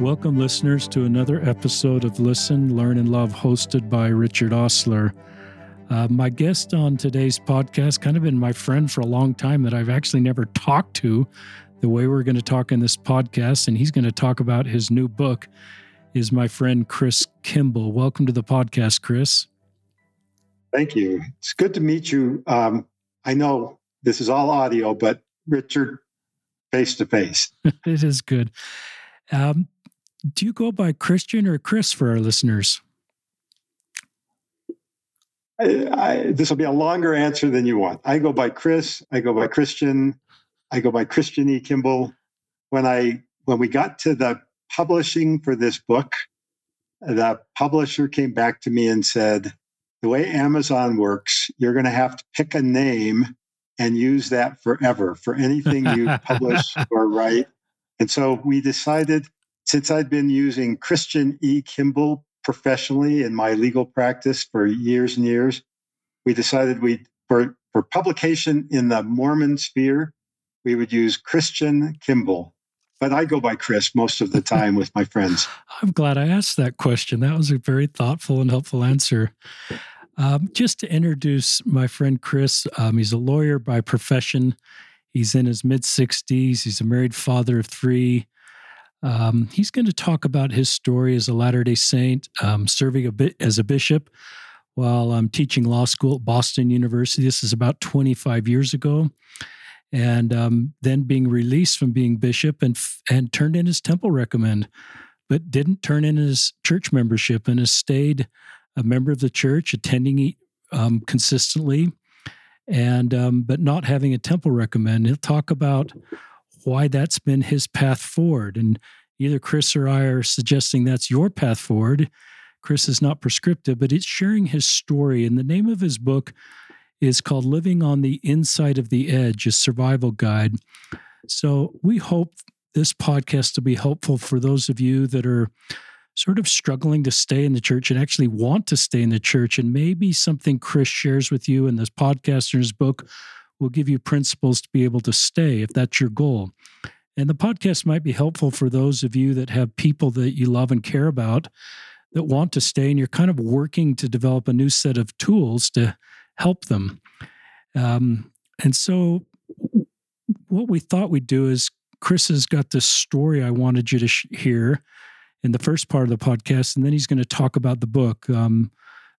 Welcome, listeners, to another episode of Listen, Learn, and Love, hosted by Richard Ostler. Uh, my guest on today's podcast, kind of been my friend for a long time that I've actually never talked to the way we're going to talk in this podcast, and he's going to talk about his new book, is my friend Chris Kimball. Welcome to the podcast, Chris. Thank you. It's good to meet you. Um, I know this is all audio, but Richard, face to face. It is good. Um, do you go by Christian or Chris for our listeners? this will be a longer answer than you want. I go by Chris. I go by Christian. I go by Christian E. Kimball. When I when we got to the publishing for this book, the publisher came back to me and said, "The way Amazon works, you're going to have to pick a name and use that forever for anything you publish or write." And so we decided since I'd been using Christian E. Kimball professionally in my legal practice for years and years, we decided we for for publication in the Mormon sphere, we would use Christian Kimball. But I go by Chris most of the time with my friends. I'm glad I asked that question. That was a very thoughtful and helpful answer. Um, just to introduce my friend Chris, um, he's a lawyer by profession. He's in his mid 60s. He's a married father of three. Um, he's going to talk about his story as a Latter day Saint, um, serving a bit as a bishop while I'm teaching law school at Boston University. This is about 25 years ago. And um, then being released from being bishop and, and turned in his temple recommend, but didn't turn in his church membership and has stayed a member of the church, attending um, consistently, and um, but not having a temple recommend. He'll talk about why that's been his path forward. And either Chris or I are suggesting that's your path forward. Chris is not prescriptive, but it's sharing his story. And the name of his book is called Living on the Inside of the Edge, a survival guide. So we hope this podcast will be helpful for those of you that are sort of struggling to stay in the church and actually want to stay in the church. And maybe something Chris shares with you in this podcast or his book will give you principles to be able to stay if that's your goal. And the podcast might be helpful for those of you that have people that you love and care about that want to stay, and you're kind of working to develop a new set of tools to help them. Um, and so, what we thought we'd do is Chris has got this story I wanted you to sh- hear in the first part of the podcast, and then he's going to talk about the book. Um,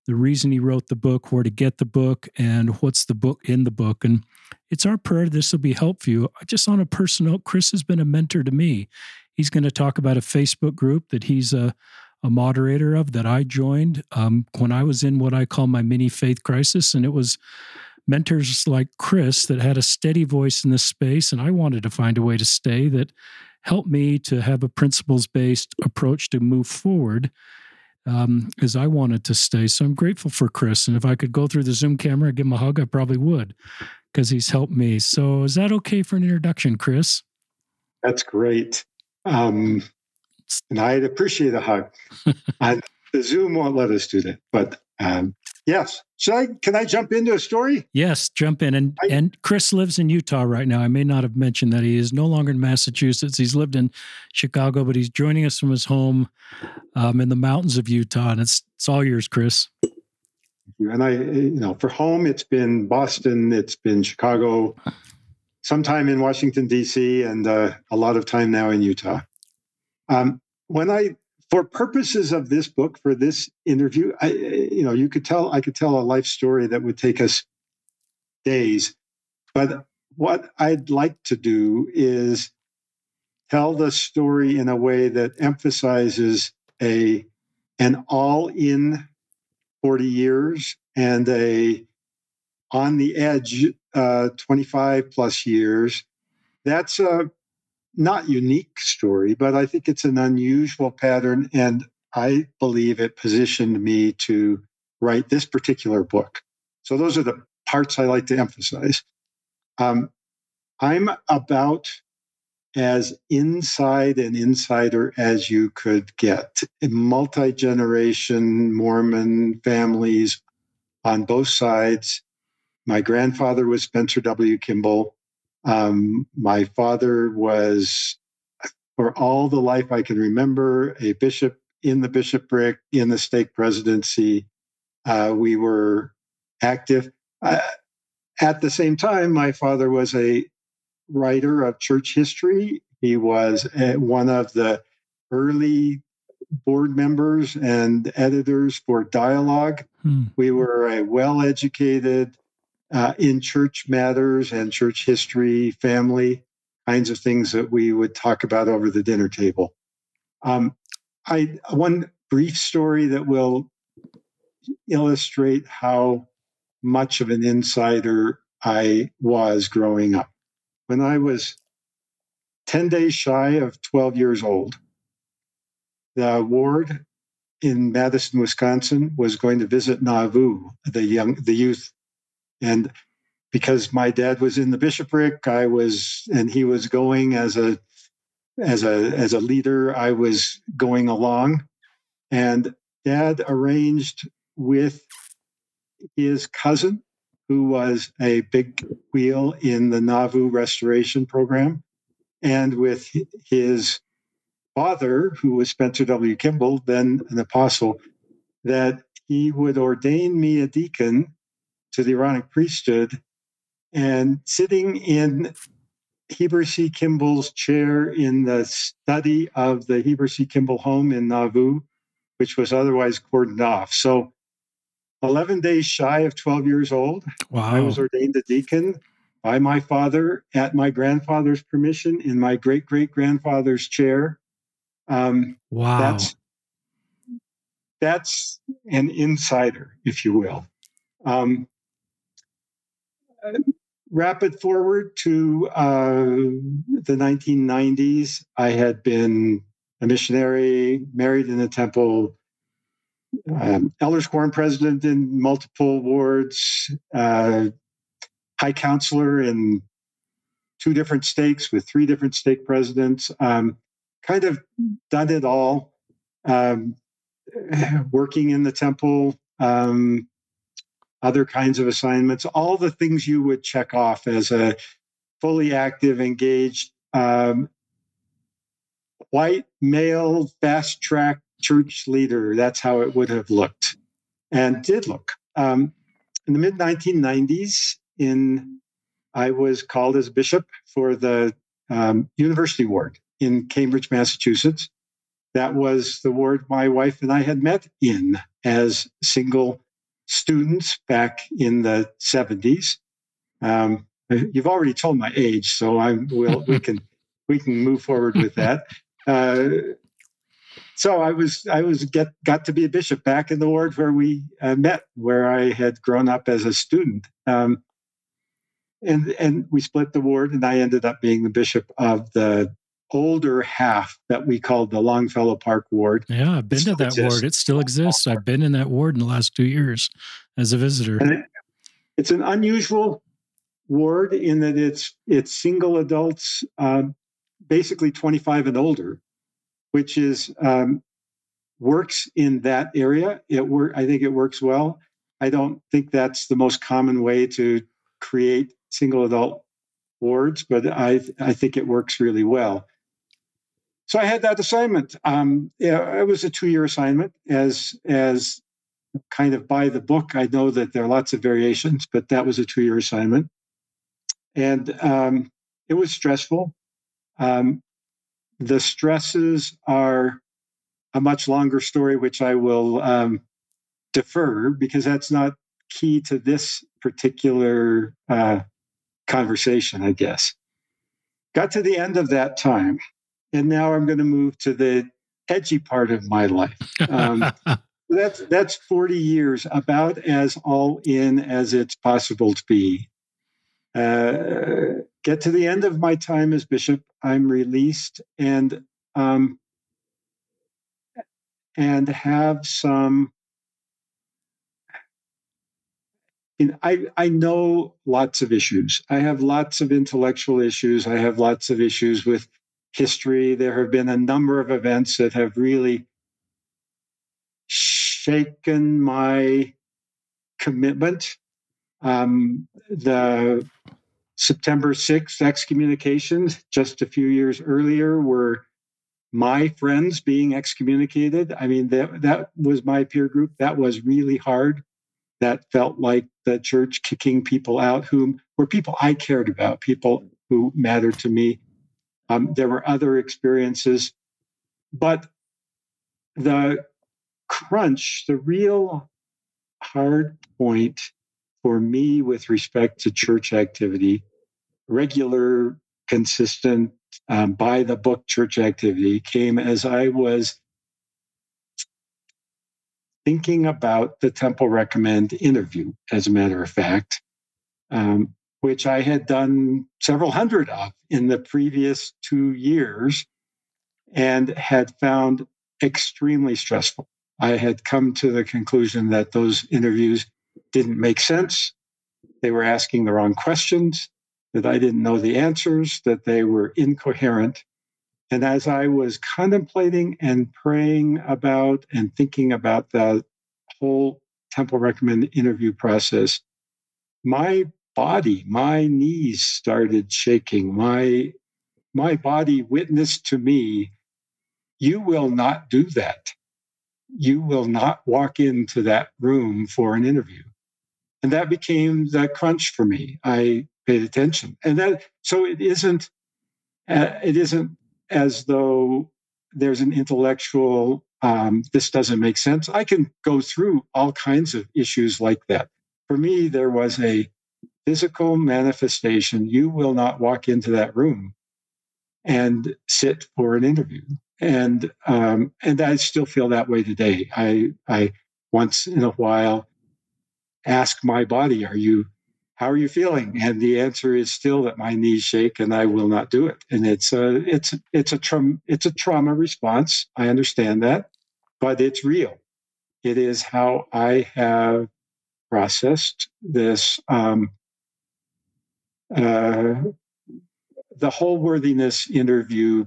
the reason he wrote the book, where to get the book, and what's the book in the book. And it's our prayer this will be helpful. Just on a personal note, Chris has been a mentor to me. He's going to talk about a Facebook group that he's a, a moderator of that I joined um, when I was in what I call my mini faith crisis. And it was mentors like Chris that had a steady voice in this space. And I wanted to find a way to stay that helped me to have a principles based approach to move forward um, as I wanted to stay. So I'm grateful for Chris. And if I could go through the Zoom camera and give him a hug, I probably would because he's helped me. So is that okay for an introduction, Chris? That's great. Um, and I'd appreciate a hug. and the Zoom won't let us do that, but um, Yes. Should I? Can I jump into a story? Yes, jump in. And I, and Chris lives in Utah right now. I may not have mentioned that he is no longer in Massachusetts. He's lived in Chicago, but he's joining us from his home um, in the mountains of Utah. And it's it's all yours, Chris. And I, you know, for home, it's been Boston, it's been Chicago, sometime in Washington D.C., and uh, a lot of time now in Utah. Um, when I for purposes of this book, for this interview, I, you know, you could tell, I could tell a life story that would take us days. But what I'd like to do is tell the story in a way that emphasizes a an all-in 40 years and a on the edge uh, 25 plus years. That's a not unique story, but I think it's an unusual pattern. And I believe it positioned me to write this particular book. So those are the parts I like to emphasize. Um, I'm about as inside an insider as you could get. Multi generation Mormon families on both sides. My grandfather was Spencer W. Kimball. Um, my father was for all the life I can remember, a bishop in the bishopric, in the stake presidency. Uh, we were active. Uh, at the same time, my father was a writer of church history. He was uh, one of the early board members and editors for Dialogue. Hmm. We were a well educated, uh, in church matters and church history family, kinds of things that we would talk about over the dinner table. Um, I one brief story that will illustrate how much of an insider I was growing up. When I was 10 days shy of 12 years old, the ward in Madison, Wisconsin was going to visit Nauvoo, the young the youth. And because my dad was in the bishopric, I was and he was going as a as a as a leader, I was going along. And dad arranged with his cousin, who was a big wheel in the Nauvoo restoration program, and with his father, who was Spencer W. Kimball, then an apostle, that he would ordain me a deacon to the Aaronic priesthood. And sitting in Heber C. Kimball's chair in the study of the Heber C. Kimball home in Nauvoo, which was otherwise cordoned off. So 11 days shy of 12 years old, wow. I was ordained a deacon by my father at my grandfather's permission in my great great grandfather's chair. Um, wow. That's, that's an insider, if you will. Um, rapid forward to uh, the 1990s, I had been a missionary, married in the temple, um, elders quorum president in multiple wards, uh, high counselor in two different stakes with three different stake presidents. Um, kind of done it all. Um, working in the temple, um, other kinds of assignments, all the things you would check off as a fully active, engaged, um, white male, fast track church leader. That's how it would have looked and did look. Um, in the mid 1990s, in I was called as bishop for the um, university ward in Cambridge, Massachusetts. That was the ward my wife and I had met in as single students back in the 70s. Um, you've already told my age, so I will we can we can move forward with that. Uh, so I was I was get got to be a bishop back in the ward where we uh, met, where I had grown up as a student. Um, and and we split the ward, and I ended up being the bishop of the older half that we called the Longfellow Park ward. Yeah, I've been to that exists. ward. It still exists. I've been in that ward in the last two years as a visitor. It, it's an unusual ward in that it's it's single adults, uh, basically 25 and older, which is um, works in that area. It work. I think it works well. I don't think that's the most common way to create single adult wards, but I I think it works really well so I had that assignment. Um, it was a two-year assignment as as kind of by the book. I know that there are lots of variations, but that was a two-year assignment, and um, it was stressful. Um, the stresses are a much longer story, which I will um, defer because that's not key to this particular uh, conversation, I guess. Got to the end of that time and now I'm going to move to the edgy part of my life. Um, that's that's 40 years, about as all in as it's possible to be. Uh, get to the end of my time as bishop, I'm released and um, and have some. I, I know lots of issues. I have lots of intellectual issues. I have lots of issues with history, there have been a number of events that have really shaken my commitment. Um, the September 6th excommunications, just a few years earlier, were my friends being excommunicated. I mean, that, that was my peer group. That was really hard. That felt like the church kicking people out whom were people I cared about, people who mattered to me. Um, there were other experiences, but the crunch, the real hard point for me with respect to church activity, regular, consistent, um, by the book church activity came as I was thinking about the Temple Recommend interview, as a matter of fact, um, which I had done several hundred of in the previous two years and had found extremely stressful. I had come to the conclusion that those interviews didn't make sense. They were asking the wrong questions, that I didn't know the answers, that they were incoherent. And as I was contemplating and praying about and thinking about the whole Temple Recommend interview process, my body, my knees started shaking. My, my body witnessed to me, you will not do that. You will not walk into that room for an interview. And that became the crunch for me. I paid attention. And that, so it isn't, uh, it isn't as though there's an intellectual, um, this doesn't make sense. I can go through all kinds of issues like that. For me, there was a physical manifestation. You will not walk into that room and sit for an interview. And um, and I still feel that way today. I I once in a while ask my body, "Are you how are you feeling? And the answer is still that my knees shake and I will not do it. And it's a it's it's a trauma it's a trauma response. I understand that, but it's real. It is how I have processed this um, uh, the whole worthiness interview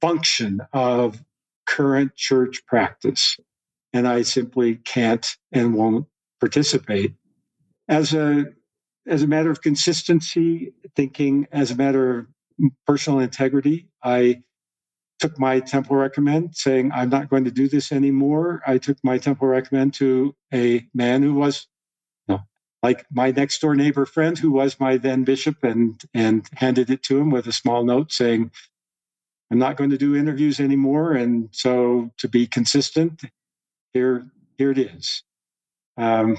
function of current church practice. And I simply can't and won't participate as a as a matter of consistency thinking, as a matter of personal integrity, I took my temple recommend saying I'm not going to do this anymore. I took my temple recommend to a man who was like my next door neighbor friend who was my then bishop and and handed it to him with a small note saying I'm not going to do interviews anymore. And so to be consistent, here here it is. Um,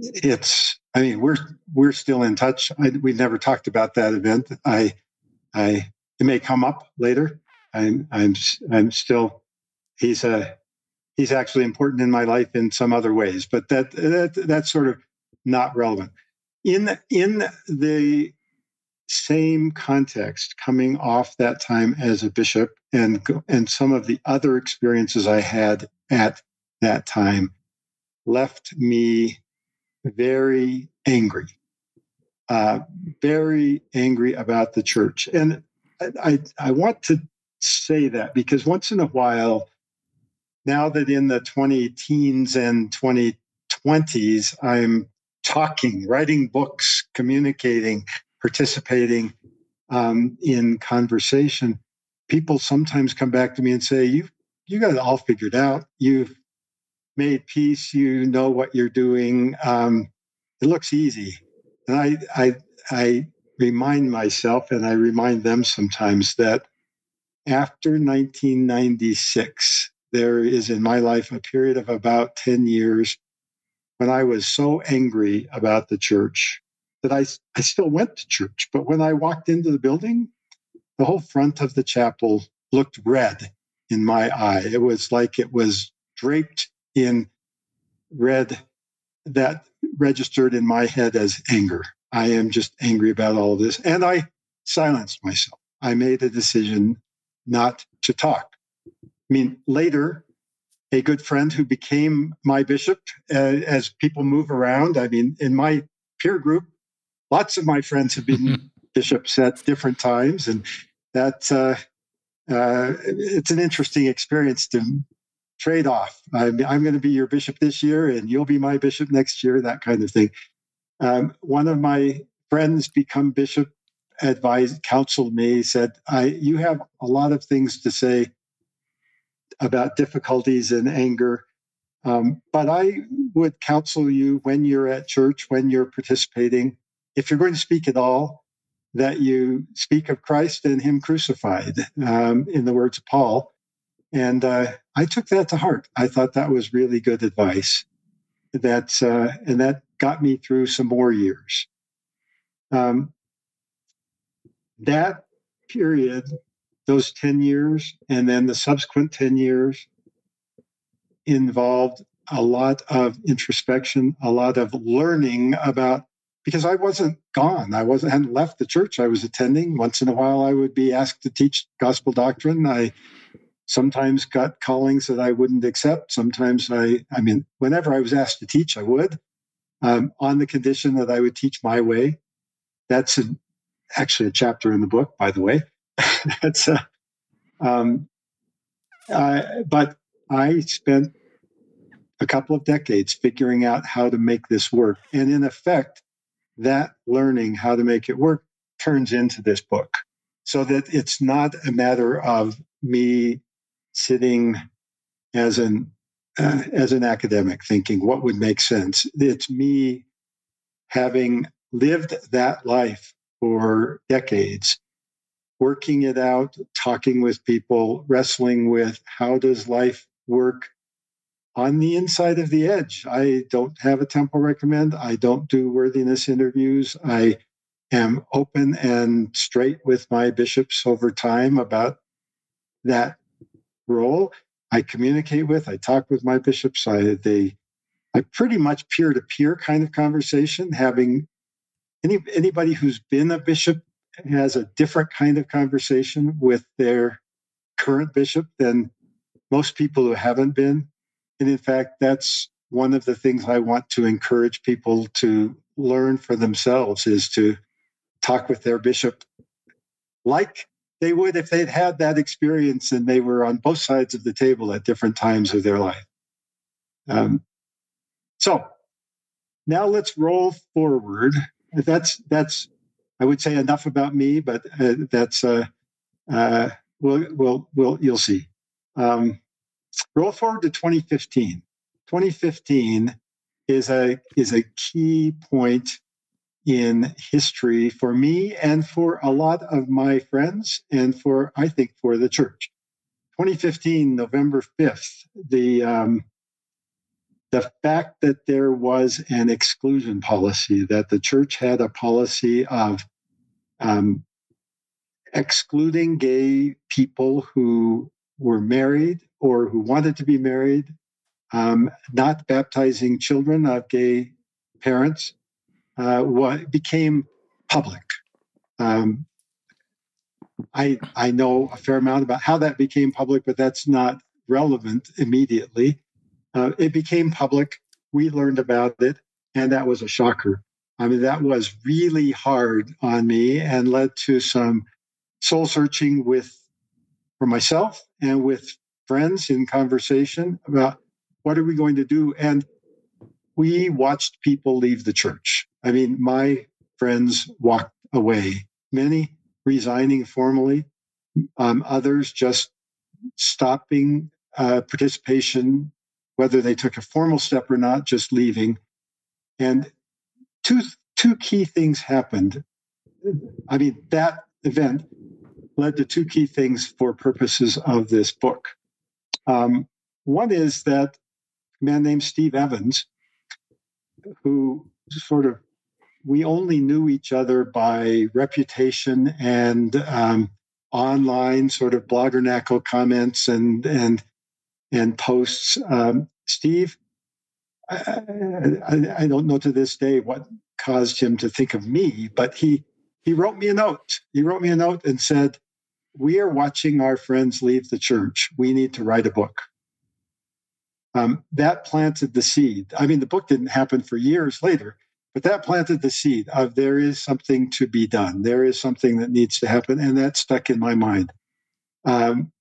it's i mean we're we're still in touch I, we never talked about that event i i it may come up later i'm i'm i'm still he's a he's actually important in my life in some other ways but that that that's sort of not relevant in in the same context coming off that time as a bishop and and some of the other experiences i had at that time left me very angry, uh, very angry about the church. And I, I, I want to say that because once in a while, now that in the 20 teens and 2020s, I'm talking, writing books, communicating, participating um, in conversation, people sometimes come back to me and say, You've you got it all figured out. You've made peace, you know what you're doing. Um, it looks easy. And I, I, I remind myself and I remind them sometimes that after 1996, there is in my life a period of about 10 years when I was so angry about the church that I, I still went to church. But when I walked into the building, the whole front of the chapel looked red in my eye. It was like it was draped in red that registered in my head as anger. I am just angry about all of this. And I silenced myself. I made a decision not to talk. I mean, later, a good friend who became my bishop, uh, as people move around, I mean, in my peer group, lots of my friends have been bishops at different times. And that, uh, uh, it's an interesting experience to trade off. I'm, I'm going to be your bishop this year and you'll be my bishop next year, that kind of thing. Um, one of my friends become bishop advised, counseled me, said, "I you have a lot of things to say about difficulties and anger, um, but I would counsel you when you're at church, when you're participating, if you're going to speak at all, that you speak of Christ and Him crucified, um, in the words of Paul." And uh, I took that to heart. I thought that was really good advice. That uh, and that got me through some more years. Um, that period, those 10 years, and then the subsequent 10 years involved a lot of introspection, a lot of learning about because I wasn't gone. I wasn't hadn't left the church I was attending. Once in a while I would be asked to teach gospel doctrine. I sometimes got callings that I wouldn't accept. Sometimes I, I mean, whenever I was asked to teach, I would, um, on the condition that I would teach my way. That's a, actually a chapter in the book, by the way. That's a, um, uh, but I spent a couple of decades figuring out how to make this work. And in effect, that learning how to make it work turns into this book so that it's not a matter of me sitting as an uh, as an academic thinking what would make sense it's me having lived that life for decades working it out talking with people wrestling with how does life work on the inside of the edge i don't have a temple recommend i don't do worthiness interviews i am open and straight with my bishops over time about that role. I communicate with, I talk with my bishops. I they I pretty much peer to peer kind of conversation. Having any anybody who's been a bishop has a different kind of conversation with their current bishop than most people who haven't been. And in fact, that's one of the things I want to encourage people to learn for themselves is to talk with their bishop like they would if they'd had that experience and they were on both sides of the table at different times of their life. Um, so now let's roll forward. That's that's I would say enough about me, but uh, that's uh, uh, we'll, we'll, we'll you'll see. Um, roll forward to 2015. 2015 is a is a key point in history for me and for a lot of my friends and for I think for the church. 2015, November 5th, the um, the fact that there was an exclusion policy, that the church had a policy of um, excluding gay people who were married or who wanted to be married, um, not baptizing children of gay parents, uh, what became public. Um, I I know a fair amount about how that became public, but that's not relevant immediately. Uh, it became public. We learned about it, and that was a shocker. I mean, that was really hard on me and led to some soul searching with for myself and with friends in conversation about what are we going to do. And we watched people leave the church. I mean, my friends walked away, many resigning formally, um, others just stopping uh, participation, whether they took a formal step or not, just leaving. And two, two key things happened. I mean, that event led to two key things for purposes of this book. Um, one is that a man named Steve Evans, who sort of we only knew each other by reputation and um, online sort of blogger bloggernacle comments and and and posts. Um, Steve, I, I, don't know to this day what caused him to think of me, but he he wrote me a note. He wrote me a note and said, "We are watching our friends leave the church. We need to write a book." Um, that planted the seed. I mean, the book didn't happen for years later, but that planted the seed of there is something to be done. There is something that needs to happen. And that stuck in my mind. Um,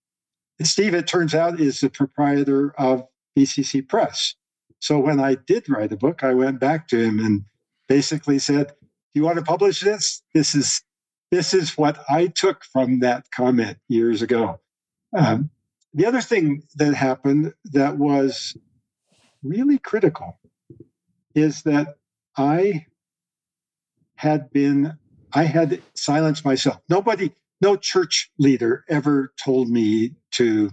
Steve, it turns out, is the proprietor of BCC Press. So when I did write a book, I went back to him and basically said, Do you want to publish this? This is this is what I took from that comment years ago. Um, the other thing that happened that was really critical is that I had been, I had silenced myself. Nobody, no church leader ever told me to,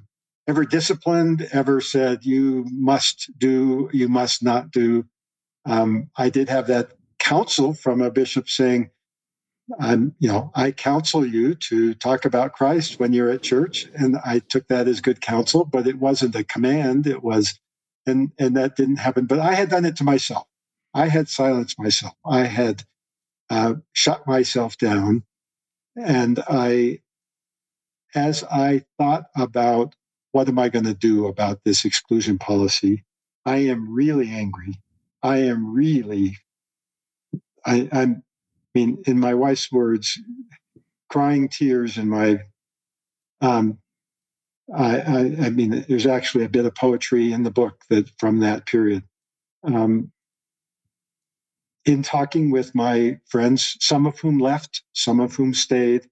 ever disciplined, ever said, you must do, you must not do. Um, I did have that counsel from a bishop saying, I'm, you know, I counsel you to talk about Christ when you're at church. And I took that as good counsel, but it wasn't a command. It was, and, and that didn't happen. But I had done it to myself. I had silenced myself. I had uh, shut myself down. And I, as I thought about what am I going to do about this exclusion policy, I am really angry. I am really, I, I'm I mean, in my wife's words, crying tears in my um, I, I, I, mean, there's actually a bit of poetry in the book that from that period. Um, in talking with my friends, some of whom left, some of whom stayed,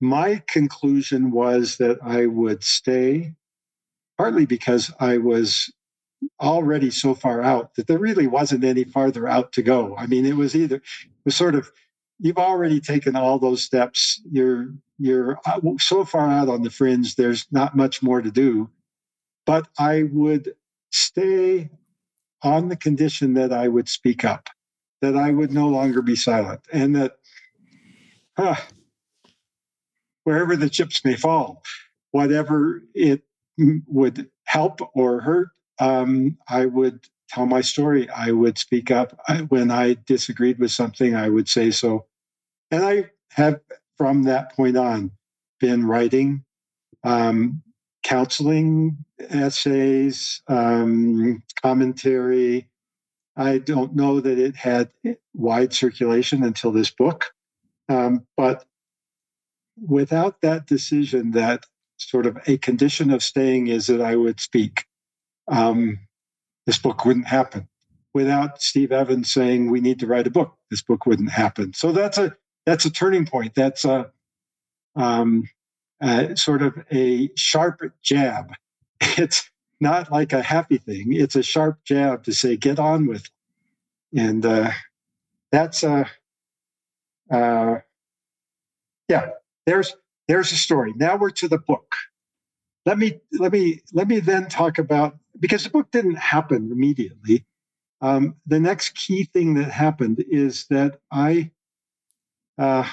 my conclusion was that I would stay, partly because I was already so far out that there really wasn't any farther out to go. I mean, it was either it was sort of you've already taken all those steps. You're you're uh, so far out on the fringe. There's not much more to do. But I would stay on the condition that I would speak up, that I would no longer be silent, and that huh, wherever the chips may fall, whatever it would help or hurt, um, I would tell my story. I would speak up. I, when I disagreed with something, I would say so. And I have, from that point on, been writing, um, counseling essays, um, commentary. I don't know that it had wide circulation until this book. Um, but without that decision, that sort of a condition of staying is that I would speak um, this book wouldn't happen. Without Steve Evans saying we need to write a book, this book wouldn't happen. So that's a that's a turning point. That's a um, uh, sort of a sharp jab. It's not like a happy thing. It's a sharp jab to say get on with, it. and uh, that's a uh, yeah. There's there's a story. Now we're to the book. Let me let me let me then talk about because the book didn't happen immediately. Um, the next key thing that happened is that I, uh,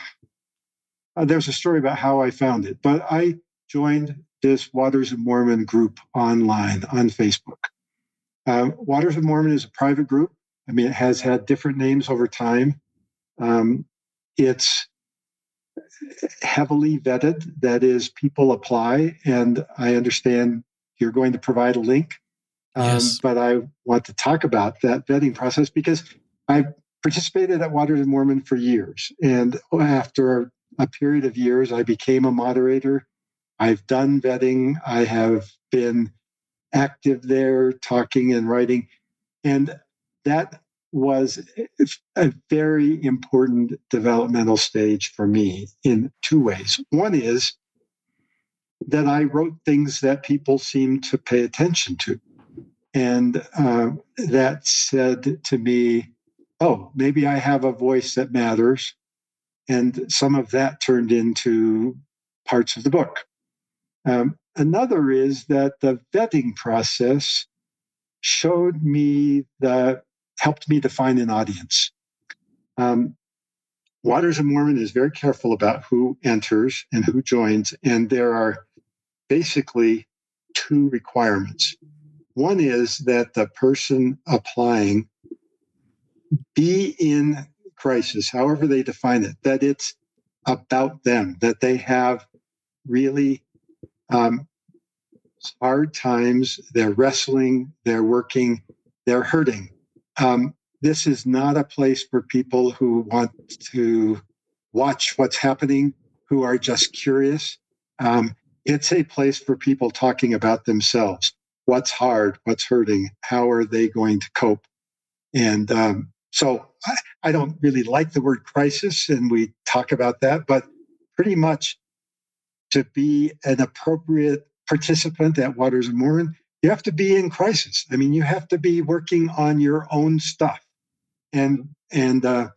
uh, there's a story about how I found it, but I joined this Waters of Mormon group online on Facebook. Um, Waters of Mormon is a private group. I mean, it has had different names over time. Um, it's heavily vetted. That is, people apply, and I understand you're going to provide a link um, yes. But I want to talk about that vetting process because I participated at Waters of Mormon for years. And after a period of years, I became a moderator. I've done vetting. I have been active there, talking and writing. And that was a very important developmental stage for me in two ways. One is that I wrote things that people seemed to pay attention to. And uh, that said to me, oh, maybe I have a voice that matters. And some of that turned into parts of the book. Um, another is that the vetting process showed me the helped me define an audience. Um, Waters of Mormon is very careful about who enters and who joins, and there are basically two requirements. One is that the person applying be in crisis, however they define it, that it's about them, that they have really um, hard times, they're wrestling, they're working, they're hurting. Um, this is not a place for people who want to watch what's happening, who are just curious. Um, it's a place for people talking about themselves what's hard, what's hurting, how are they going to cope? And um, So I, I don't really like the word crisis, and we talk about that, but pretty much to be an appropriate participant at Waters of Mormon, you have to be in crisis. I mean, you have to be working on your own stuff, and and uh,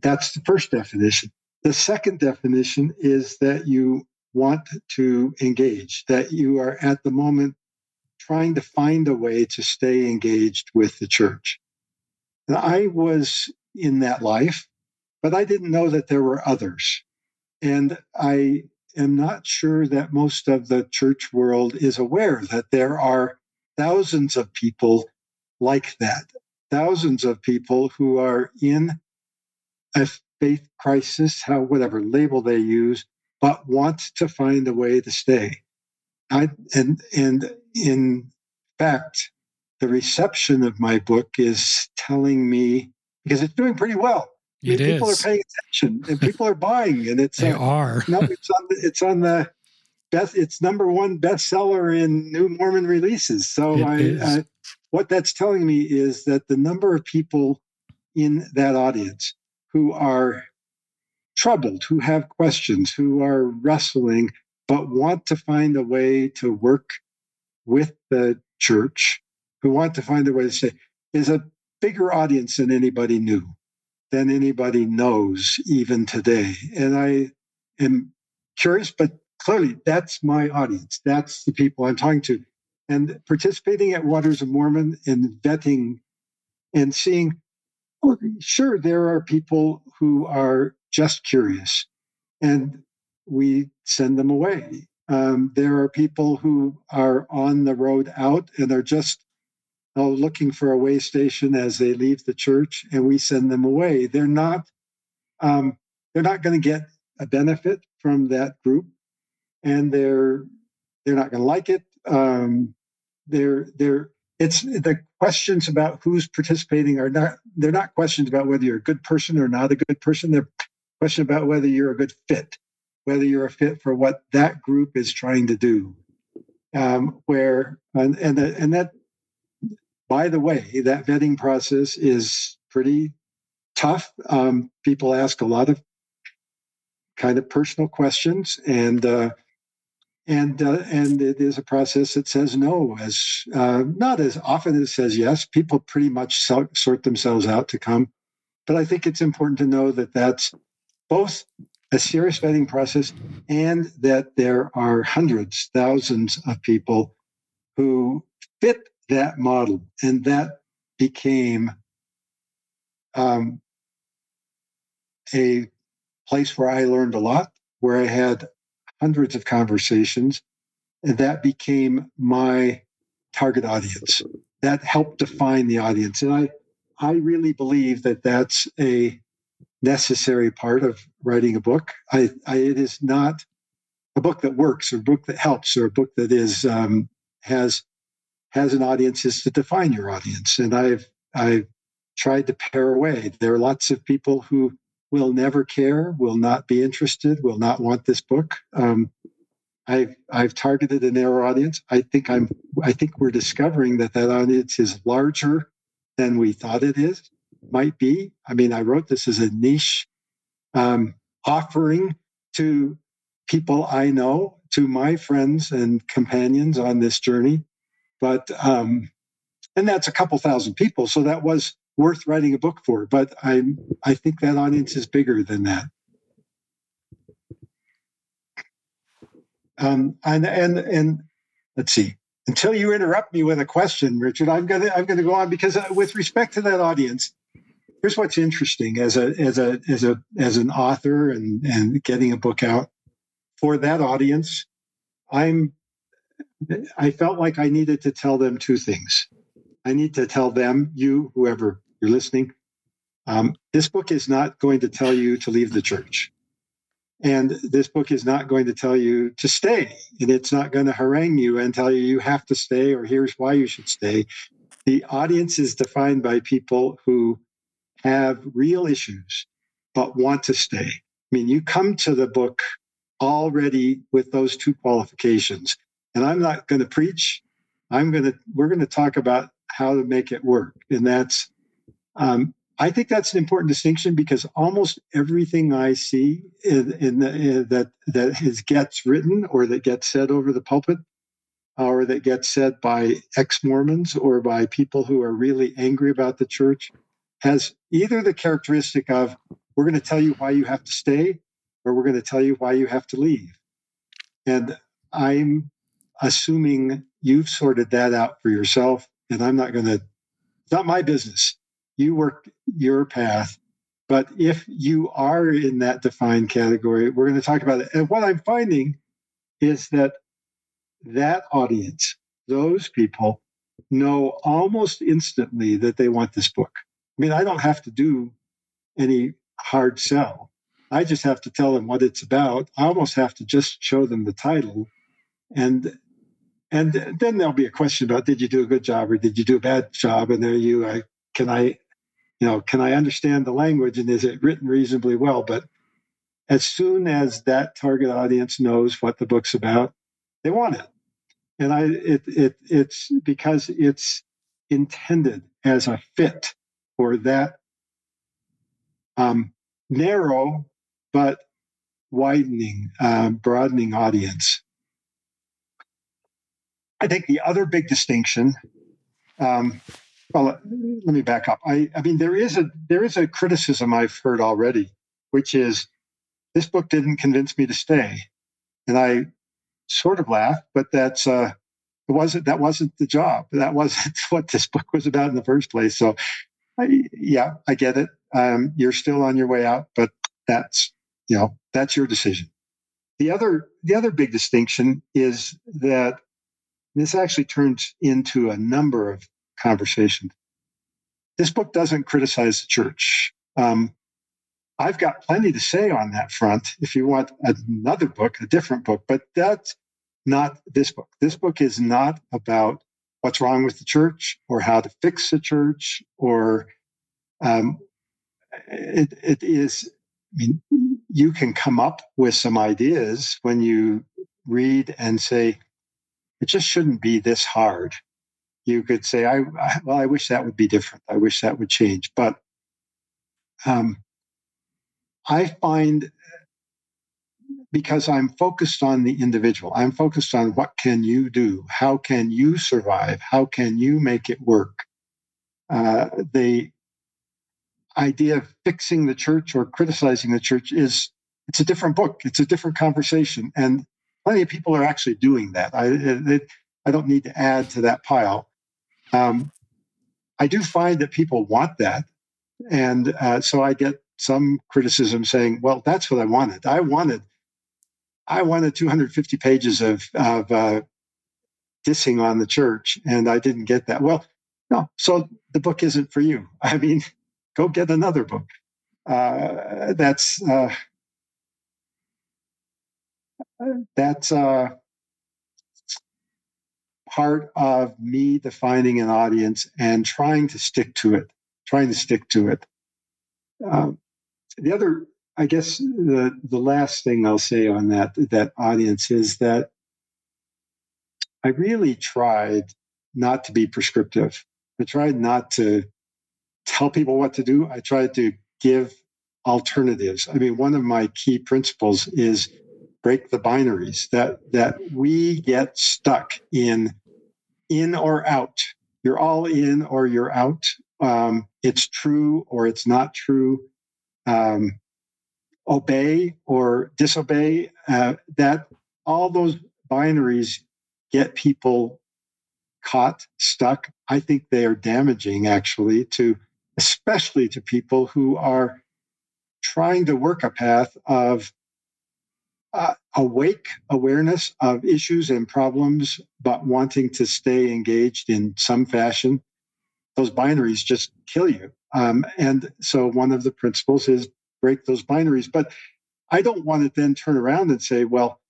that's the first definition. The second definition is that you want to engage, that you are at the moment trying to find a way to stay engaged with the church. And I was in that life, but I didn't know that there were others. And I am not sure that most of the church world is aware that there are thousands of people like that, thousands of people who are in a faith crisis, how whatever label they use, but want to find a way to stay. I, and and in fact, the reception of my book is telling me because it's doing pretty well. I mean, people is. are paying attention and people are buying, and it's they uh, are. no, it's on the, it's on the best. It's number one bestseller in New Mormon releases. So I, uh, what that's telling me is that the number of people in that audience who are troubled, who have questions, who are wrestling, but want to find a way to work with the church, who want to find a way to say, is a bigger audience than anybody knew, than anybody knows even today. And I am curious, but clearly that's my audience. That's the people I'm talking to. And participating at Waters of Mormon and vetting and seeing, oh, sure, there are people who are just curious and we send them away. Um, there are people who are on the road out and are just oh, looking for a way station as they leave the church, and we send them away. They're not um, they're not going to get a benefit from that group, and they're they're not going to like it. Um, they're they're it's the questions about who's participating are not they're not questions about whether you're a good person or not a good person. They're questions about whether you're a good fit, whether you're a fit for what that group is trying to do. Um, where and and, and that by the way, that vetting process is pretty tough. Um, people ask a lot of kind of personal questions, and uh, and uh, and it is a process that says no as uh, not as often as it says yes. People pretty much sort themselves out to come, but I think it's important to know that that's both a serious vetting process and that there are hundreds, thousands of people who fit that model, and that became um, a place where I learned a lot, where I had hundreds of conversations, and that became my target audience. That helped define the audience, and I, I really believe that that's a necessary part of writing a book. I, I it is not a book that works, or a book that helps, or a book that is um, has has an audience is to define your audience. And I've I've tried to pare away. There are lots of people who will never care, will not be interested, will not want this book. Um, I've I've targeted a narrow audience. I think I'm I think we're discovering that that audience is larger than we thought it is might be. I mean, I wrote this as a niche um, offering to people I know, to my friends and companions on this journey but um, and that's a couple thousand people so that was worth writing a book for but i i think that audience is bigger than that. Um, and and and let's see until you interrupt me with a question richard i'm gonna i'm gonna go on because uh, with respect to that audience here's what's interesting as a as a as a as an author and and getting a book out for that audience i'm I felt like I needed to tell them two things. I need to tell them, you, whoever you're listening, um, this book is not going to tell you to leave the church. And this book is not going to tell you to stay. And it's not going to harangue you and tell you you have to stay or here's why you should stay. The audience is defined by people who have real issues but want to stay. I mean, you come to the book already with those two qualifications and I'm not going to preach. I'm going to, we're going to talk about how to make it work. And that's, Um, I think that's an important distinction because almost everything I see in, in, the, in that that is, gets written or that gets said over the pulpit or that gets said by ex-Mormons or by people who are really angry about the church has either the characteristic of we're going to tell you why you have to stay or we're going to tell you why you have to leave. And I'm assuming you've sorted that out for yourself and I'm not going to it's not my business you work your path. But if you are in that defined category, we're going to talk about it. And what I'm finding is that that audience, those people, know almost instantly that they want this book. I mean, I don't have to do any hard sell. I just have to tell them what it's about. I almost have to just show them the title. And and then there'll be a question about did you do a good job or did you do a bad job? And there you I can I you know, can I understand the language and is it written reasonably well? But as soon as that target audience knows what the book's about, they want it. And I, it, it, it's because it's intended as a fit for that um, narrow but widening, um, broadening audience. I think the other big distinction um, well, let me back up. I, I mean, there is a there is a criticism I've heard already, which is this book didn't convince me to stay, and I sort of laugh, but that's uh, it wasn't that wasn't the job. That wasn't what this book was about in the first place. So, I, yeah, I get it. Um, you're still on your way out, but that's you know that's your decision. The other the other big distinction is that this actually turns into a number of conversations. This book doesn't criticize the church. Um, I've got plenty to say on that front if you want another book, a different book, but that's not this book. This book is not about what's wrong with the church or how to fix the church or um, it, it is i mean you can come up with some ideas when you read and say it just shouldn't be this hard you could say, I, I, well, I wish that would be different. I wish that would change. But um, I find because I'm focused on the individual, I'm focused on what can you do? How can you survive? How can you make it work? Uh, the idea of fixing the church or criticizing the church is it's a different book. It's a different conversation. And plenty of people are actually doing that. I, it, I don't need to add to that pile. Um, I do find that people want that. And uh, so I get some criticism saying, well, that's what I wanted. I wanted, I wanted 250 pages of, of uh, dissing on the church, and I didn't get that. Well, no, so the book isn't for you. I mean, go get another book. Uh, that's uh, that's uh, part of me defining an audience and trying to stick to it, trying to stick to it. Um, the other, I guess, the the last thing I'll say on that that audience is that I really tried not to be prescriptive. I tried not to tell people what to do. I tried to give alternatives. I mean, one of my key principles is break the binaries that that we get stuck in in or out. You're all in or you're out. Um, it's true or it's not true. Um, obey or disobey uh, that all those binaries get people caught stuck. I think they are damaging actually to especially to people who are trying to work a path of uh, awake awareness of issues and problems, but wanting to stay engaged in some fashion, those binaries just kill you. Um, and so one of the principles is break those binaries. But I don't want to then turn around and say, well,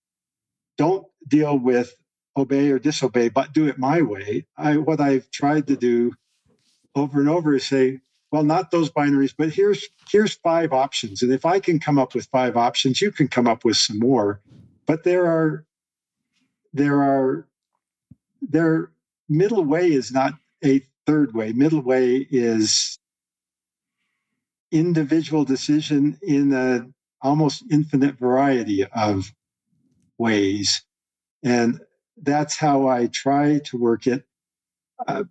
don't deal with obey or disobey, but do it my way. I, what I've tried to do over and over is say, well not those binaries but here's here's five options and if i can come up with five options you can come up with some more but there are there are there middle way is not a third way middle way is individual decision in a almost infinite variety of ways. And that's how I try to work it. Uh,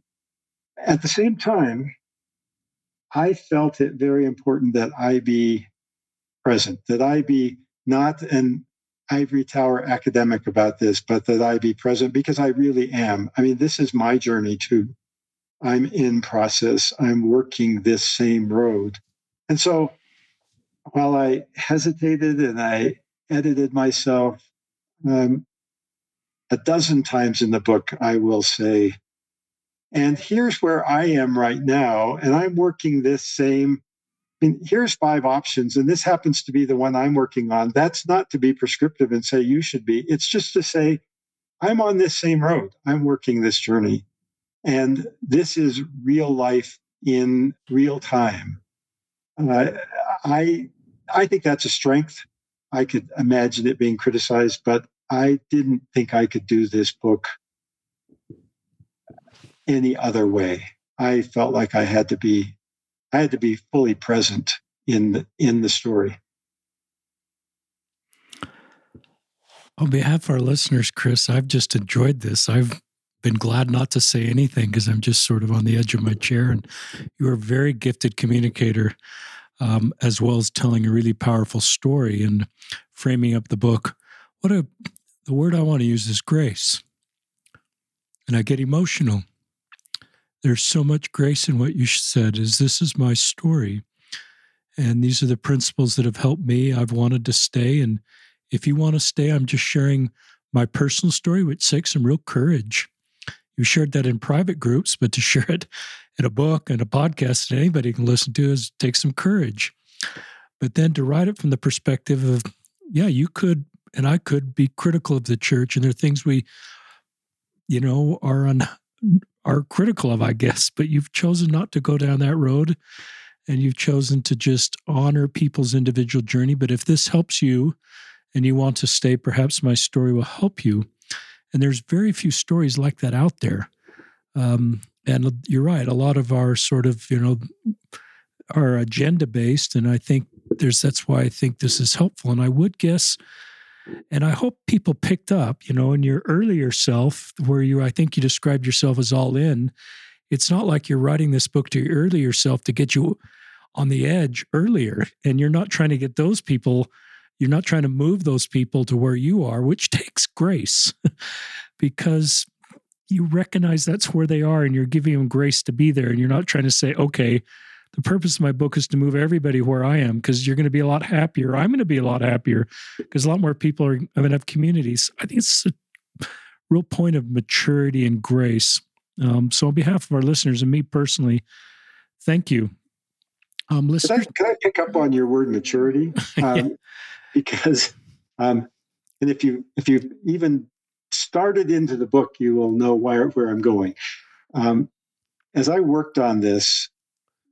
at the same time, I felt it very important that I be present, that I be not an ivory tower academic about this, but that I be present because I really am. I mean, this is my journey too. I'm in process. I'm working this same road. And so while I hesitated and I edited myself um, a dozen times in the book, I will say, and here's where I am right now, and I'm working this same. I mean, here's five options, and this happens to be the one I'm working on. That's not to be prescriptive and say you should be. It's just to say, I'm on this same road. I'm working this journey. And this is real life in real time. Uh, I I think that's a strength. I could imagine it being criticized, but I didn't think I could do this book any other way. I felt like I had to be I had to be fully present in the in the story. On behalf of our listeners, Chris, I've just enjoyed this. I've been glad not to say anything because I'm just sort of on the edge of my chair. And you're a very gifted communicator, um, as well as telling a really powerful story and framing up the book. What a the word I want to use is grace. And I get emotional. There's so much grace in what you said is this is my story. And these are the principles that have helped me. I've wanted to stay. And if you want to stay, I'm just sharing my personal story, which takes some real courage you shared that in private groups, but to share it in a book and a podcast that anybody can listen to is take some courage. But then to write it from the perspective of, yeah, you could and I could be critical of the church, and there are things we, you know, are on are critical of, I guess. But you've chosen not to go down that road, and you've chosen to just honor people's individual journey. But if this helps you, and you want to stay, perhaps my story will help you. And there's very few stories like that out there. Um, and you're right, a lot of our sort of, you know, are agenda based. And I think there's that's why I think this is helpful. And I would guess, and I hope people picked up, you know, in your earlier self, where you, I think you described yourself as all in. It's not like you're writing this book to your earlier self to get you on the edge earlier. And you're not trying to get those people you're not trying to move those people to where you are, which takes grace because you recognize that's where they are and you're giving them grace to be there. And you're not trying to say, okay, the purpose of my book is to move everybody where I am because you're going to be a lot happier. I'm going to be a lot happier because a lot more people are going to have communities. I think it's a real point of maturity and grace. Um, so, on behalf of our listeners and me personally, thank you. Um, listeners, can I, can I pick up on your word maturity? Um, because um, and if you if you even started into the book, you will know where where I'm going. Um, as I worked on this,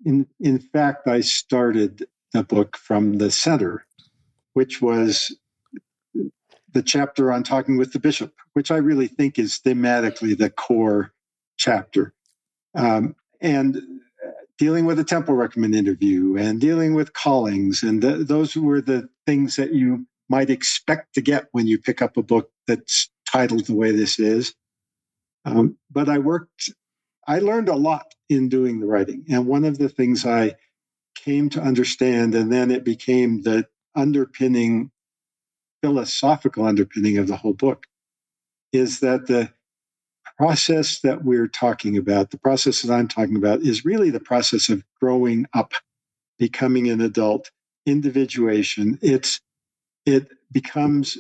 in in fact, I started the book from the center, which was the chapter on talking with the bishop, which I really think is thematically the core chapter. Um, and dealing with a temple recommend interview and dealing with callings. And the, those were the things that you might expect to get when you pick up a book that's titled the way this is. Um, but I worked, I learned a lot in doing the writing. And one of the things I came to understand, and then it became the underpinning, philosophical underpinning of the whole book, is that the process that we're talking about, the process that I'm talking about, is really the process of growing up, becoming an adult, individuation. It's it becomes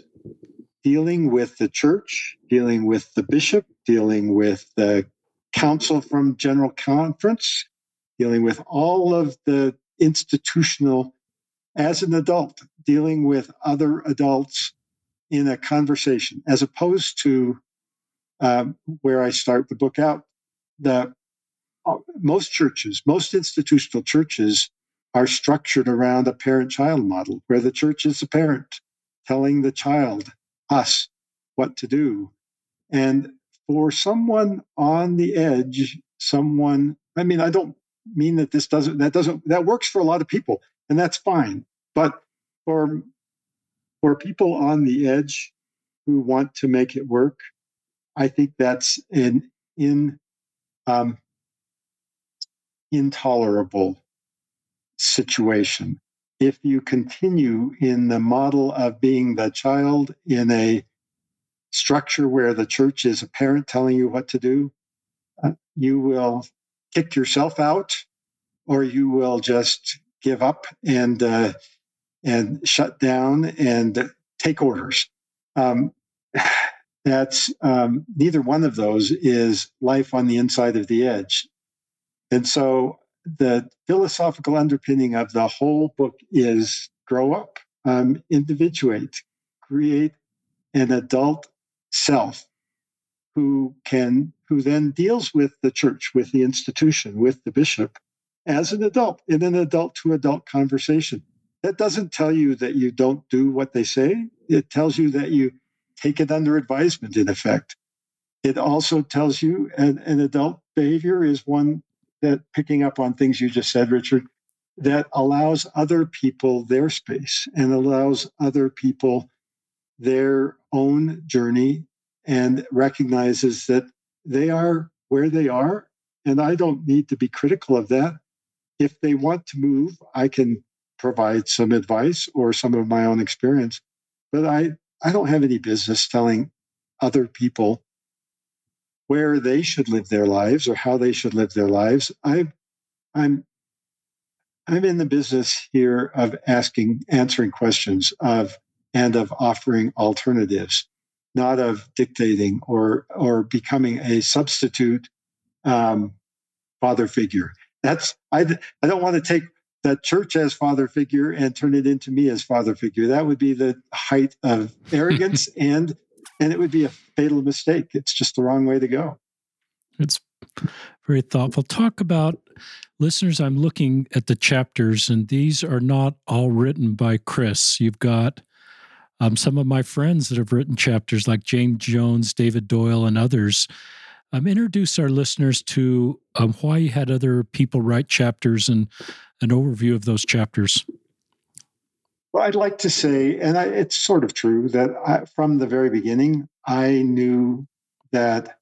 dealing with the church, dealing with the bishop, dealing with the council from General Conference, dealing with all of the institutional, as an adult, dealing with other adults in a conversation, as opposed to um, where I start the book out. The uh, most churches, most institutional churches, are structured around a parent-child model, where the church is the parent telling the child, us, what to do. And for someone on the edge, someone, I mean, I don't mean that this doesn't that doesn't that works for a lot of people, and that's fine. But for for people on the edge who want to make it work, I think that's an in um, intolerable situation. If you continue in the model of being the child in a structure where the church is a parent telling you what to do, uh, you will kick yourself out or you will just give up and uh, and shut down and take orders. Um, that's um, neither one of those is life on the inside of the edge. And so the philosophical underpinning of the whole book is grow up, um, individuate, create an adult self who can who then deals with the church, with the institution, with the bishop as an adult in an adult to adult conversation. That doesn't tell you that you don't do what they say. It tells you that you take it under advisement, in effect. It also tells you an, an adult behavior is one that picking up on things you just said, Richard, that allows other people their space and allows other people their own journey and recognizes that they are where they are. And I don't need to be critical of that. If they want to move, I can provide some advice or some of my own experience. But I, I don't have any business telling other people where they should live their lives or how they should live their lives. I, I'm I'm in the business here of asking, answering questions of and of offering alternatives, not of dictating or or becoming a substitute um, father figure. That's I I don't want to take the church as father figure and turn it into me as father figure. That would be the height of arrogance and and it would be a fatal mistake. It's just the wrong way to go. It's very thoughtful. Talk about listeners. I'm looking at the chapters, and these are not all written by Chris. You've got um, some of my friends that have written chapters, like James Jones, David Doyle, and others. Um, introduce our listeners to um, why you had other people write chapters and an overview of those chapters. Well, I'd like to say, and I, it's sort of true, that I, from the very beginning, I knew that,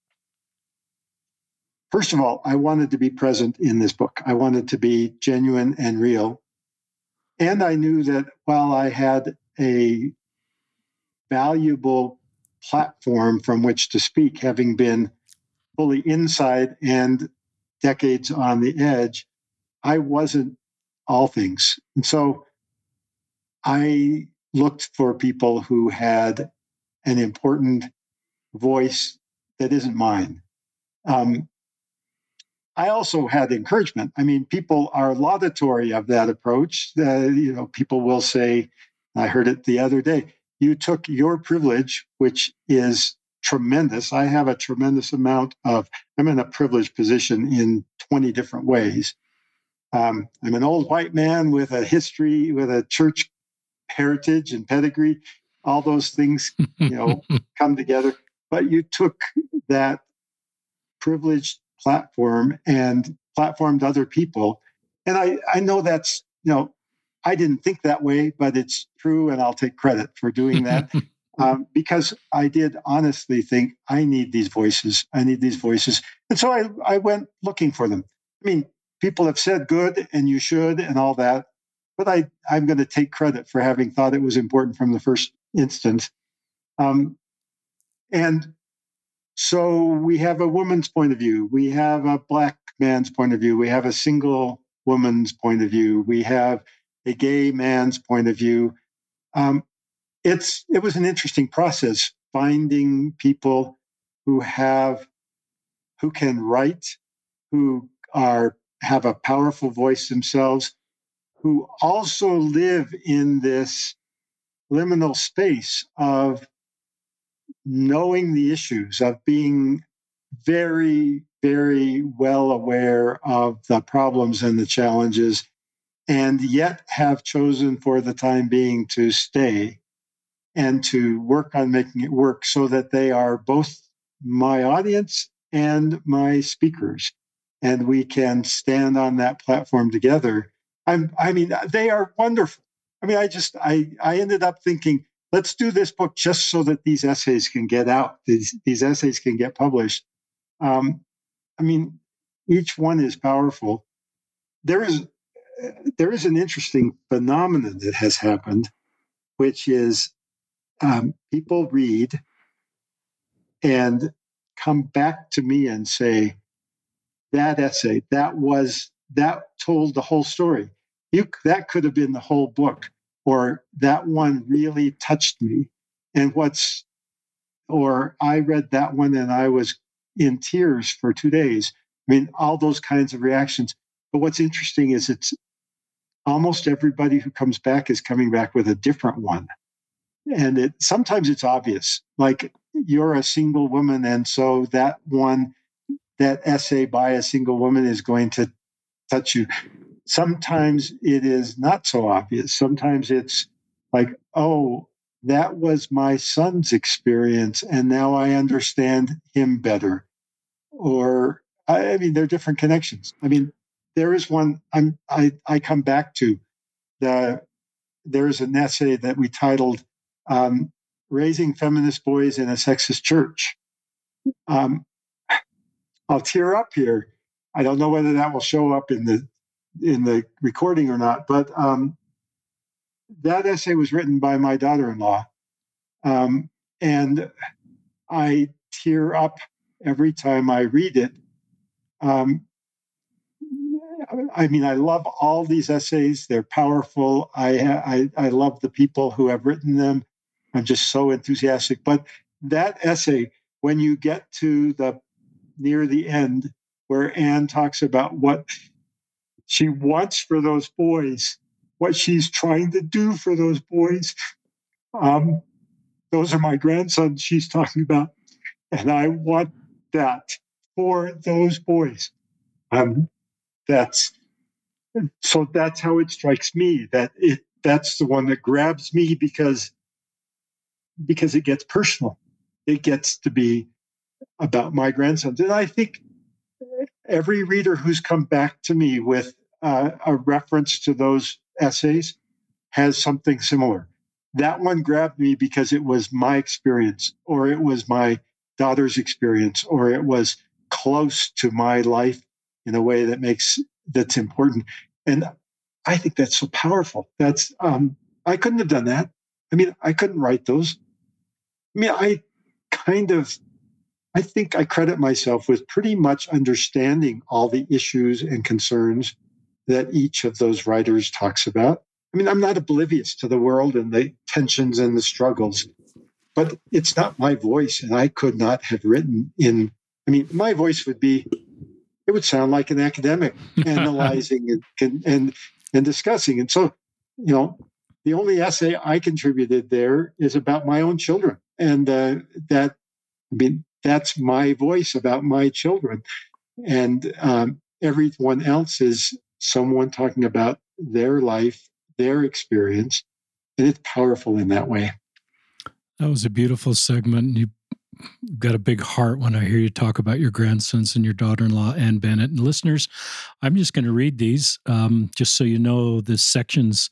first of all, I wanted to be present in this book. I wanted to be genuine and real. And I knew that while I had a valuable platform from which to speak, having been fully inside and decades on the edge, I wasn't all things. And so I looked for people who had an important voice that isn't mine. Um, I also had encouragement. I mean, people are laudatory of that approach. Uh, you know, people will say, I heard it the other day, you took your privilege, which is tremendous. I have a tremendous amount of, I'm in a privileged position in 20 different ways. Um, I'm an old white man with a history, with a church heritage and pedigree, all those things, you know, come together. But you took that privileged platform and platformed other people. And I, I know that's, you know, I didn't think that way, but it's true, and I'll take credit for doing that. um, because I did honestly think I need these voices. I need these voices. And so I, I went looking for them. I mean, people have said good and you should and all that but I, I'm going to take credit for having thought it was important from the first instance. Um, and so we have a woman's point of view, we have a black man's point of view, we have a single woman's point of view, we have a gay man's point of view. Um, it's it was an interesting process finding people who have who can write, who are have a powerful voice themselves, who also live in this liminal space of knowing the issues, of being very, very well aware of the problems and the challenges, and yet have chosen for the time being to stay and to work on making it work so that they are both my audience and my speakers. and we can stand on that platform together. I'm, I mean, they are wonderful. I mean, I just, I, I ended up thinking, let's do this book just so that these essays can get out, these, these essays can get published. Um, I mean, each one is powerful. There is, there is an interesting phenomenon that has happened, which is um, people read and come back to me and say, that essay, that was, that told the whole story. You, that could have been the whole book, or that one really touched me. And what's, or I read that one and I was in tears for two days. I mean, all those kinds of reactions. But what's interesting is it's almost everybody who comes back is coming back with a different one. And it sometimes it's obvious, like you're a single woman, and so that one, that essay by a single woman is going to touch you. Sometimes it is not so obvious. Sometimes it's like, oh, that was my son's experience, and now I understand him better. Or, I, mean, there are different connections. I mean, there is one I'm, I, I come back to. The, there is an essay that we titled um, Raising Feminist Boys in a Sexist Church. Um, I'll tear up here. I don't know whether that will show up in the in the recording or not, but um, that essay was written by my daughter-in-law, um, and I tear up every time I read it. Um, I mean, I love all these essays. They're powerful. I, I, I love the people who have written them. I'm just so enthusiastic. But that essay, when you get to the near the end, where Anne talks about what she wants for those boys, what she's trying to do for those boys. Um, those are my grandsons she's talking about. And I want that for those boys. Um, that's so that's how it strikes me that it that's the one that grabs me because because it gets personal. It gets to be about my grandsons. And i think every reader who's come back to me with uh, a reference to those essays has something similar. That one grabbed me because it was my experience or it was my daughter's experience or it was close to my life in a way that makes that's important. And I think that's so powerful. That's um, I couldn't have done that. I mean, I couldn't write those. I mean, I kind of I think I credit myself with pretty much understanding all the issues and concerns that each of those writers talks about. I mean, I'm not oblivious to the world and the tensions and the struggles, but it's not my voice, and I could not have written in. I mean, my voice would be it would sound like an academic analyzing and, and and discussing. And so, you know, the only essay I contributed there is about my own children, and uh, that I mean that's my voice about my children, and um, everyone else is someone talking about their life, their experience, and it's powerful in that way. That was a beautiful segment. You got a big heart when I hear you talk about your grandsons and your daughter-in-law, Anne Bennett. And listeners, I'm just going to read these um, just so you know the sections.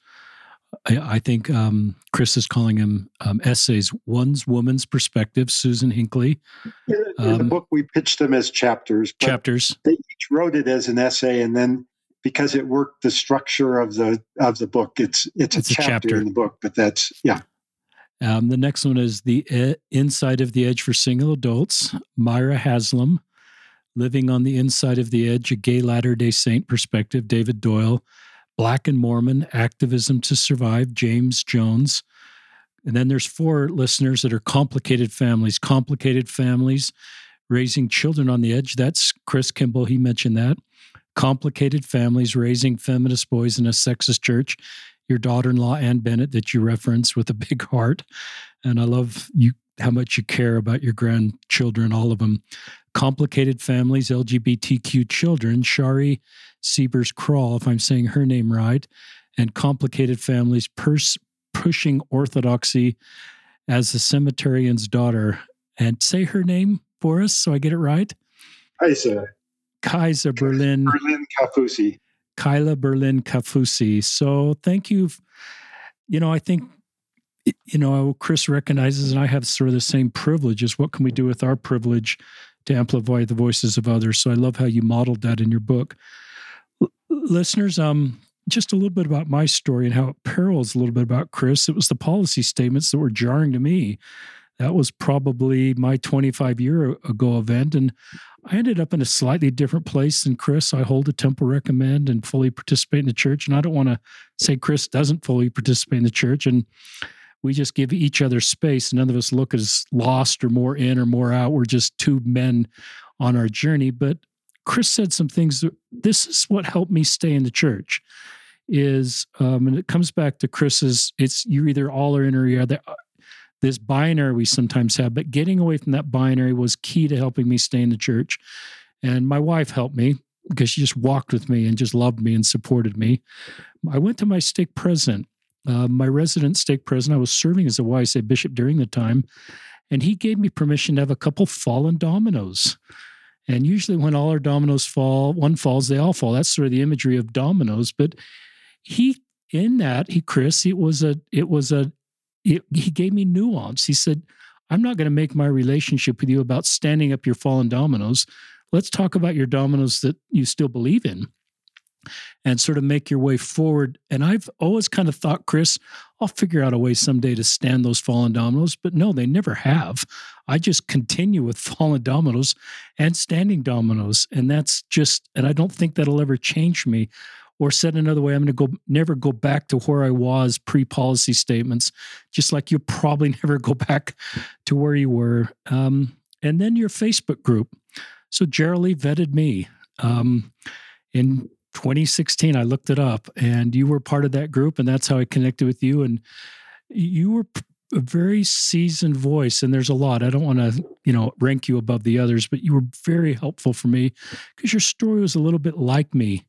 I, I think um, Chris is calling them um, essays. One's woman's perspective, Susan Hinckley. In, in the um, book, we pitched them as chapters. Chapters. They each wrote it as an essay, and then because it worked the structure of the of the book, it's it's, it's a, chapter a chapter in the book. But that's yeah. Um, the next one is The e- Inside of the Edge for Single Adults, Myra Haslam. Living on the Inside of the Edge, a Gay Latter day Saint Perspective, David Doyle. Black and Mormon, Activism to Survive, James Jones. And then there's four listeners that are complicated families, complicated families, raising children on the edge. That's Chris Kimball. He mentioned that. Complicated families, raising feminist boys in a sexist church your daughter-in-law Anne Bennett that you reference with a big heart, and I love you how much you care about your grandchildren, all of them. Complicated families, LGBTQ children, Shari Siebers Crawl, if I'm saying her name right, and complicated families, pers- pushing orthodoxy as the cemeterian's daughter. And say her name for us so I get it right. Kaiser. Kaisa Berlin. Berlin Kafusi. Kyla Berlin Kafusi. So thank you. You know, I think, you know, Chris recognizes, and I have sort of the same privileges. What can we do with our privilege to amplify the voices of others? So I love how you modeled that in your book. L- listeners, um, just a little bit about my story and how it parallels a little bit about Chris. It was the policy statements that were jarring to me. That was probably my 25 year ago event. And I ended up in a slightly different place than Chris. I hold a temple recommend and fully participate in the church. And I don't want to say Chris doesn't fully participate in the church. And we just give each other space. None of us look as lost or more in or more out. We're just two men on our journey. But Chris said some things. This is what helped me stay in the church. Is um, and it comes back to Chris's. It's you're either all or in or you're this binary we sometimes have, but getting away from that binary was key to helping me stay in the church. And my wife helped me because she just walked with me and just loved me and supported me. I went to my stake president, uh, my resident stake president. I was serving as a YSA bishop during the time, and he gave me permission to have a couple fallen dominoes. And usually, when all our dominoes fall, one falls, they all fall. That's sort of the imagery of dominoes. But he, in that, he Chris, it was a, it was a he gave me nuance. He said, I'm not going to make my relationship with you about standing up your fallen dominoes. Let's talk about your dominoes that you still believe in and sort of make your way forward. And I've always kind of thought, Chris, I'll figure out a way someday to stand those fallen dominoes. But no, they never have. I just continue with fallen dominoes and standing dominoes. And that's just, and I don't think that'll ever change me. Or said another way, I'm going to go never go back to where I was pre policy statements, just like you probably never go back to where you were. Um, and then your Facebook group. So Lee vetted me. Um, in 2016, I looked it up, and you were part of that group, and that's how I connected with you. And you were a very seasoned voice, and there's a lot. I don't want to, you know, rank you above the others, but you were very helpful for me because your story was a little bit like me.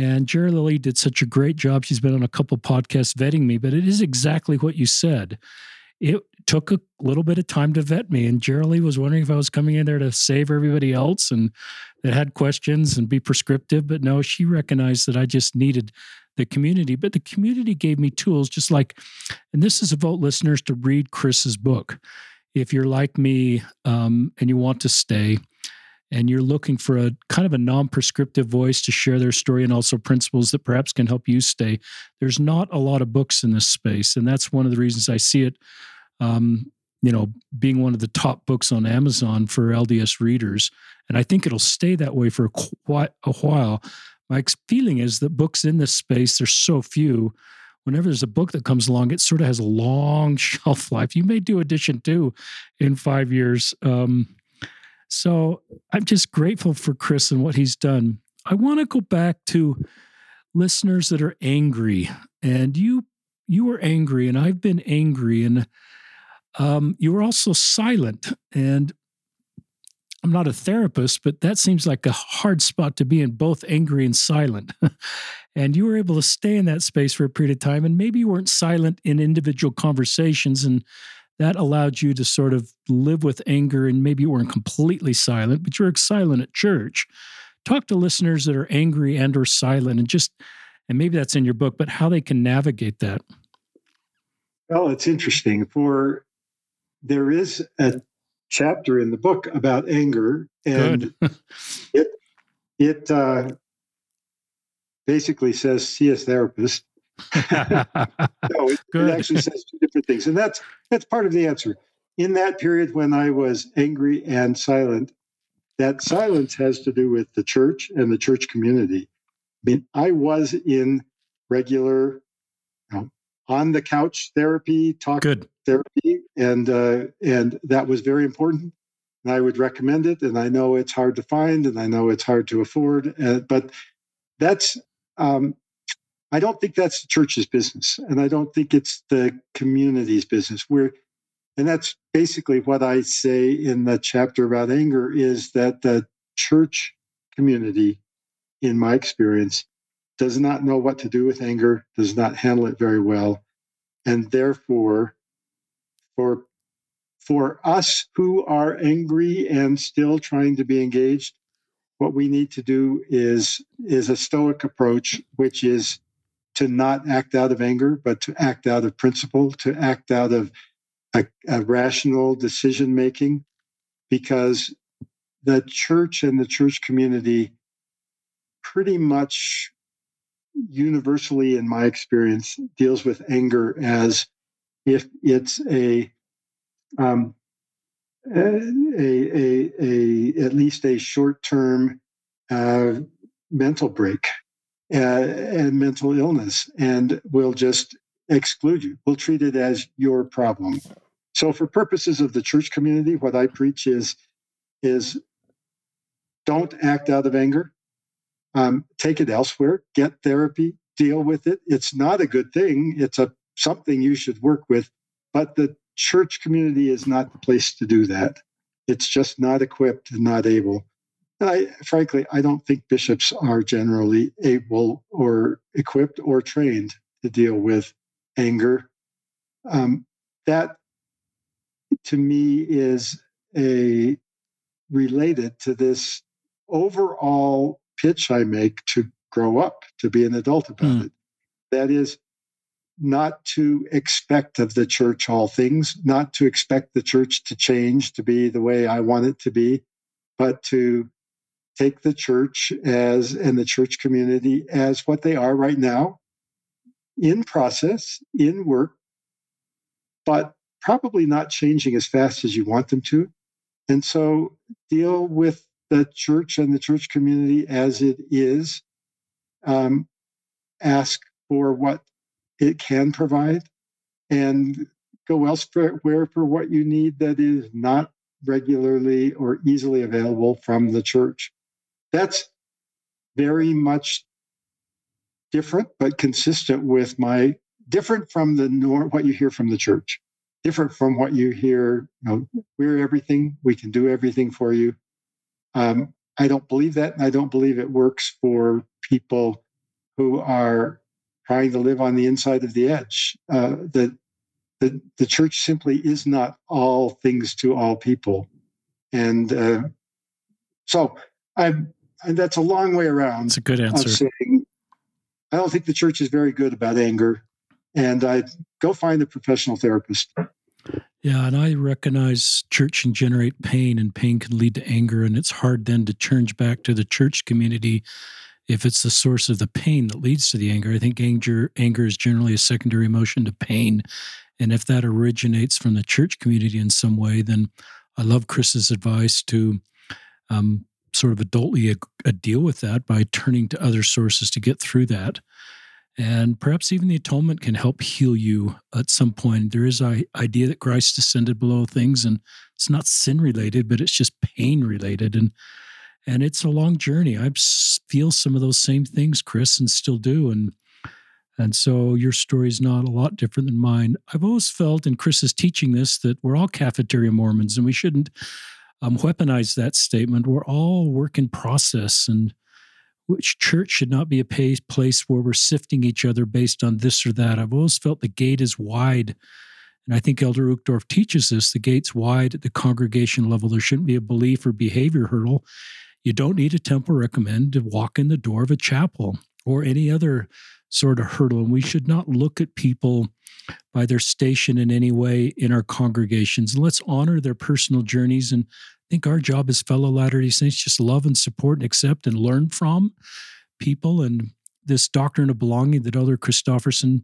And Jerry Lilly did such a great job. She's been on a couple podcasts vetting me, but it is exactly what you said. It took a little bit of time to vet me. And Jerry was wondering if I was coming in there to save everybody else and that had questions and be prescriptive. But no, she recognized that I just needed the community. But the community gave me tools, just like, and this is a vote listeners to read Chris's book. If you're like me um, and you want to stay, and you're looking for a kind of a non-prescriptive voice to share their story and also principles that perhaps can help you stay. There's not a lot of books in this space and that's one of the reasons i see it um, you know being one of the top books on amazon for lds readers. And i think it'll stay that way for quite a while. My feeling is that books in this space there's so few. Whenever there's a book that comes along it sort of has a long shelf life. You may do edition two in five years um, so I'm just grateful for Chris and what he's done. I want to go back to listeners that are angry, and you you were angry, and I've been angry, and um, you were also silent. And I'm not a therapist, but that seems like a hard spot to be in, both angry and silent. and you were able to stay in that space for a period of time, and maybe you weren't silent in individual conversations and that allowed you to sort of live with anger and maybe you weren't completely silent but you were silent at church. Talk to listeners that are angry and or silent and just and maybe that's in your book but how they can navigate that. Well it's interesting. For there is a chapter in the book about anger and it it uh, basically says see a therapist no, it, it, actually says two different things, and that's that's part of the answer. In that period when I was angry and silent, that silence has to do with the church and the church community. I mean, I was in regular, you know, on the couch therapy, talk Good. therapy, and uh, and that was very important. And I would recommend it. And I know it's hard to find, and I know it's hard to afford, uh, but that's um, I don't think that's the church's business, and I don't think it's the community's business. We're, and that's basically what I say in the chapter about anger is that the church community, in my experience, does not know what to do with anger, does not handle it very well, and therefore, for for us who are angry and still trying to be engaged, what we need to do is is a stoic approach, which is to not act out of anger, but to act out of principle, to act out of a, a rational decision making, because the church and the church community pretty much universally, in my experience, deals with anger as if it's a um, a, a, a, at least a short term uh, mental break uh, and mental illness, and we'll just exclude you. We'll treat it as your problem. So, for purposes of the church community, what I preach is is don't act out of anger. Um, take it elsewhere. Get therapy. Deal with it. It's not a good thing. It's a something you should work with. But the church community is not the place to do that. It's just not equipped and not able. I, frankly, I don't think bishops are generally able or equipped or trained to deal with anger. Um, that, to me, is a related to this overall pitch I make to grow up, to be an adult about mm. it. That is, not to expect of the church all things, not to expect the church to change to be the way I want it to be, but to take the church as and the church community as what they are right now in process, in work, but probably not changing as fast as you want them to. And so deal with the church and the church community as it is. Um, ask for what it can provide and go elsewhere for what you need that is not regularly or easily available from the church. That's very much different, but consistent with my different from the norm, what you hear from the church, different from what you hear. You know, we're everything. We can do everything for you. Um, I don't believe that, and I don't believe it works for people who are trying to live on the inside of the edge. Uh, the, the, the church simply is not all things to all people. And uh, so I'm, and that's a long way around. It's a good answer. Saying, I don't think the church is very good about anger. And I go find a professional therapist. Yeah, and I recognize church can generate pain, and pain can lead to anger, and it's hard then to turn back to the church community if it's the source of the pain that leads to the anger. I think anger anger is generally a secondary emotion to pain. And if that originates from the church community in some way, then I love Chris's advice to um, sort of adultly a, a deal with that by turning to other sources to get through that. And perhaps even the atonement can help heal you at some point. There is a idea that Christ descended below things, and it's not sin related, but it's just pain related. And and it's a long journey. I feel some of those same things, Chris, and still do. And and so your story is not a lot different than mine. I've always felt, and Chris is teaching this, that we're all cafeteria Mormons, and we shouldn't um, weaponize that statement. We're all work in process, and which church should not be a place where we're sifting each other based on this or that. I've always felt the gate is wide. And I think Elder Uchtdorf teaches this the gate's wide at the congregation level. There shouldn't be a belief or behavior hurdle. You don't need a temple recommend to walk in the door of a chapel or any other sort of hurdle. And we should not look at people by their station in any way in our congregations. And let's honor their personal journeys. And I think our job as fellow Latter day Saints just love and support and accept and learn from people. And this doctrine of belonging that Elder Christofferson,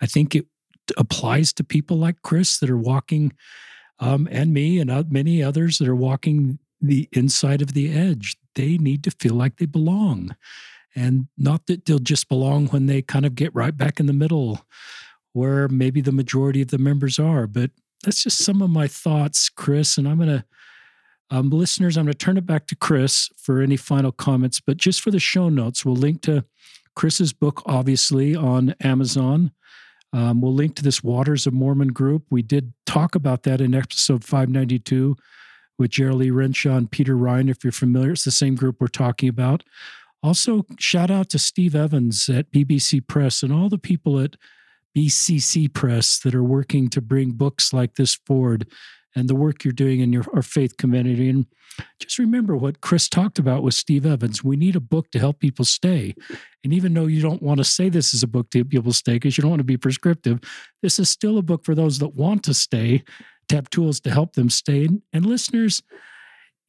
I think it applies to people like Chris that are walking, um, and me and many others that are walking the inside of the edge. They need to feel like they belong. And not that they'll just belong when they kind of get right back in the middle where maybe the majority of the members are. But that's just some of my thoughts, Chris. And I'm going to, um, listeners, I'm going to turn it back to Chris for any final comments. But just for the show notes, we'll link to Chris's book, obviously, on Amazon. Um, we'll link to this Waters of Mormon group. We did talk about that in episode 592 with Gerald Lee Renshaw and Peter Ryan, if you're familiar. It's the same group we're talking about. Also, shout out to Steve Evans at BCC Press and all the people at BCC Press that are working to bring books like this forward and the work you're doing in your our faith community. And just remember what Chris talked about with Steve Evans. We need a book to help people stay. And even though you don't want to say this is a book to help people stay because you don't want to be prescriptive, this is still a book for those that want to stay, to have tools to help them stay. And, and listeners,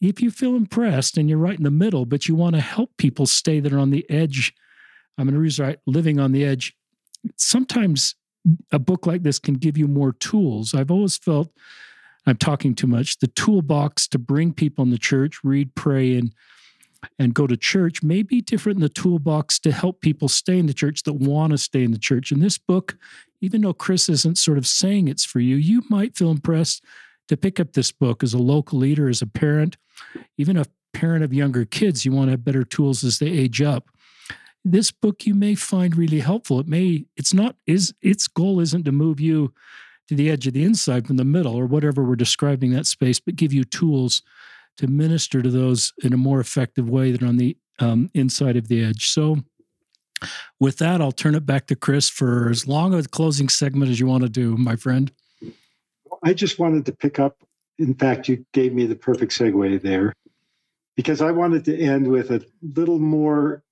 if you feel impressed and you're right in the middle, but you want to help people stay that are on the edge, I'm going to use right, living on the edge. Sometimes a book like this can give you more tools. I've always felt I'm talking too much. The toolbox to bring people in the church, read, pray, and and go to church may be different than the toolbox to help people stay in the church that want to stay in the church. In this book, even though Chris isn't sort of saying it's for you, you might feel impressed to pick up this book as a local leader, as a parent, even a parent of younger kids. You want to have better tools as they age up this book you may find really helpful. It may, it's not, is its goal isn't to move you to the edge of the inside from the middle or whatever we're describing that space, but give you tools to minister to those in a more effective way than on the um, inside of the edge. So, with that, I'll turn it back to Chris for as long a closing segment as you want to do, my friend. I just wanted to pick up. In fact, you gave me the perfect segue there because I wanted to end with a little more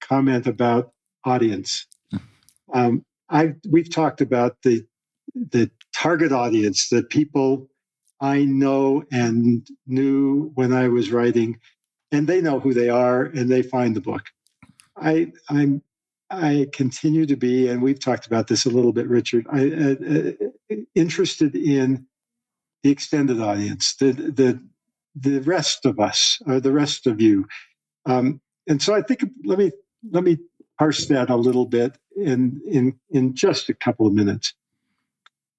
comment about audience. Um, I we've talked about the the target audience, the people I know and knew when I was writing, and they know who they are and they find the book. I I'm I continue to be, and we've talked about this a little bit, Richard. I interested in the extended audience, the the the rest of us, or the rest of you. Um, and so I think let me let me parse that a little bit in, in, in just a couple of minutes.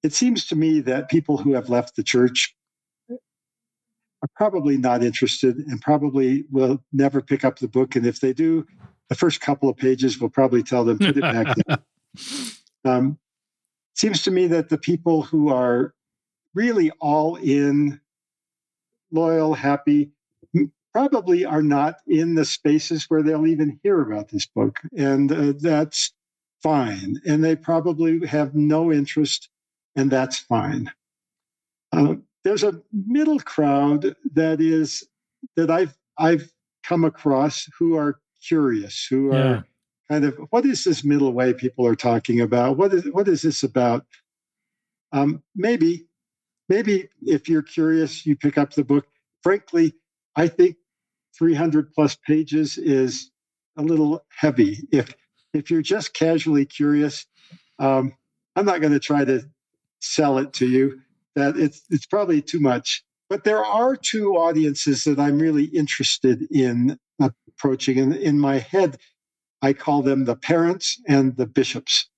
It seems to me that people who have left the church are probably not interested and probably will never pick up the book. And if they do, the first couple of pages will probably tell them put it back down. Um, seems to me that the people who are really all in, loyal, happy, probably are not in the spaces where they'll even hear about this book. And uh, that's fine. And they probably have no interest, and that's fine. Uh, there's a middle crowd that is that I've I've come across who are curious, who are yeah. Kind of what is this middle way people are talking about? What is what is this about? Um, maybe, maybe if you're curious, you pick up the book. Frankly, I think 300 plus pages is a little heavy. If if you're just casually curious, um, I'm not going to try to sell it to you. That it's it's probably too much. But there are two audiences that I'm really interested in approaching. And in my head, I call them the parents and the bishops.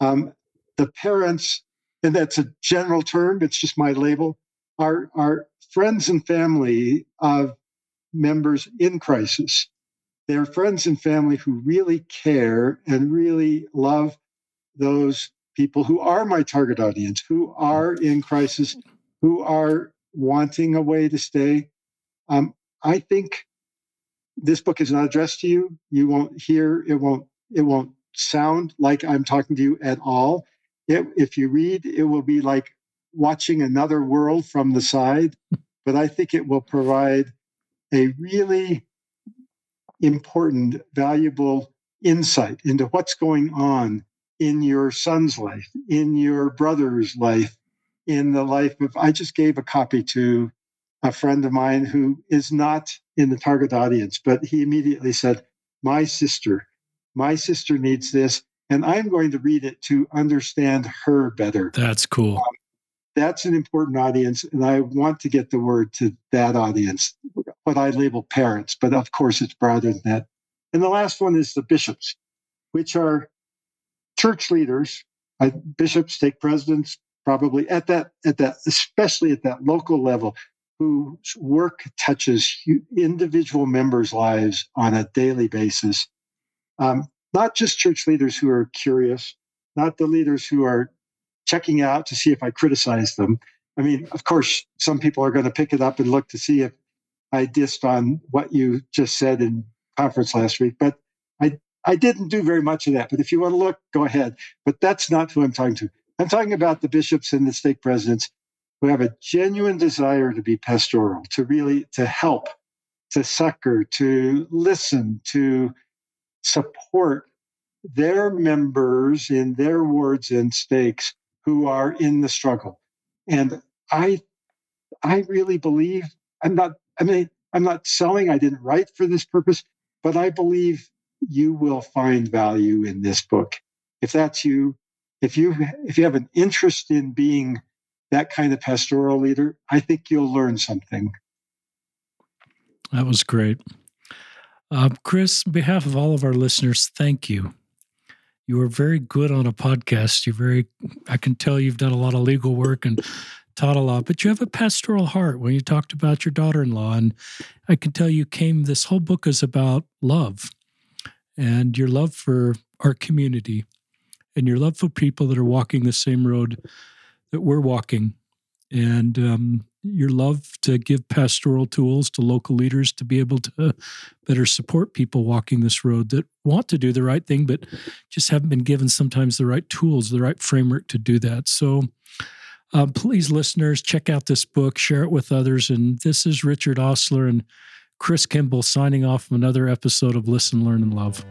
Um, the parents, and that's a general term, it's just my label, are, are friends and family of members in crisis. They're friends and family who really care and really love those people who are my target audience, who are in crisis, who are wanting a way to stay. Um, I think this book is not addressed to you. You won't hear it. Won't it? Won't sound like I'm talking to you at all. It, if you read, it will be like watching another world from the side. But I think it will provide a really important, valuable insight into what's going on in your son's life, in your brother's life, in the life of. I just gave a copy to a friend of mine who is not in the target audience, but he immediately said, My sister, my sister needs this, and I'm going to read it to understand her better. That's cool. Um, that's an important audience, and I want to get the word to that audience what I label parents, but of course it's broader than that. And the last one is the bishops, which are church leaders, bishops, stake presidents, probably at that, at that, especially at that local level, whose work touches individual members' lives on a daily basis. Um, not just church leaders who are curious, not the leaders who are checking out to see if I criticize them. I mean, of course, some people are going to pick it up and look to see if I dissed on what you just said in conference last week, but I I didn't do very much of that. But if you want to look, go ahead. But that's not who I'm talking to. I'm talking about the bishops and the stake presidents who have a genuine desire to be pastoral, to really to help, to succor, to listen, to support their members in their wards and stakes who are in the struggle. And I I really believe I'm not I mean I'm not selling, I didn't write for this purpose, but I believe you will find value in this book. If that's you, if you if you have an interest in being that kind of pastoral leader, I think you'll learn something. That was great. Uh, Chris, on behalf of all of our listeners, thank you. You are very good on a podcast. You're very, I can tell you've done a lot of legal work and taught a lot, but you have a pastoral heart when you talked about your daughter in law. And I can tell you came, this whole book is about love and your love for our community and your love for people that are walking the same road that we're walking. And um, your love to give pastoral tools to local leaders to be able to better support people walking this road that want to do the right thing, but just haven't been given sometimes the right tools, the right framework to do that. So, um, please, listeners, check out this book, share it with others. And this is Richard Ostler and Chris Kimball signing off from another episode of Listen, Learn, and Love.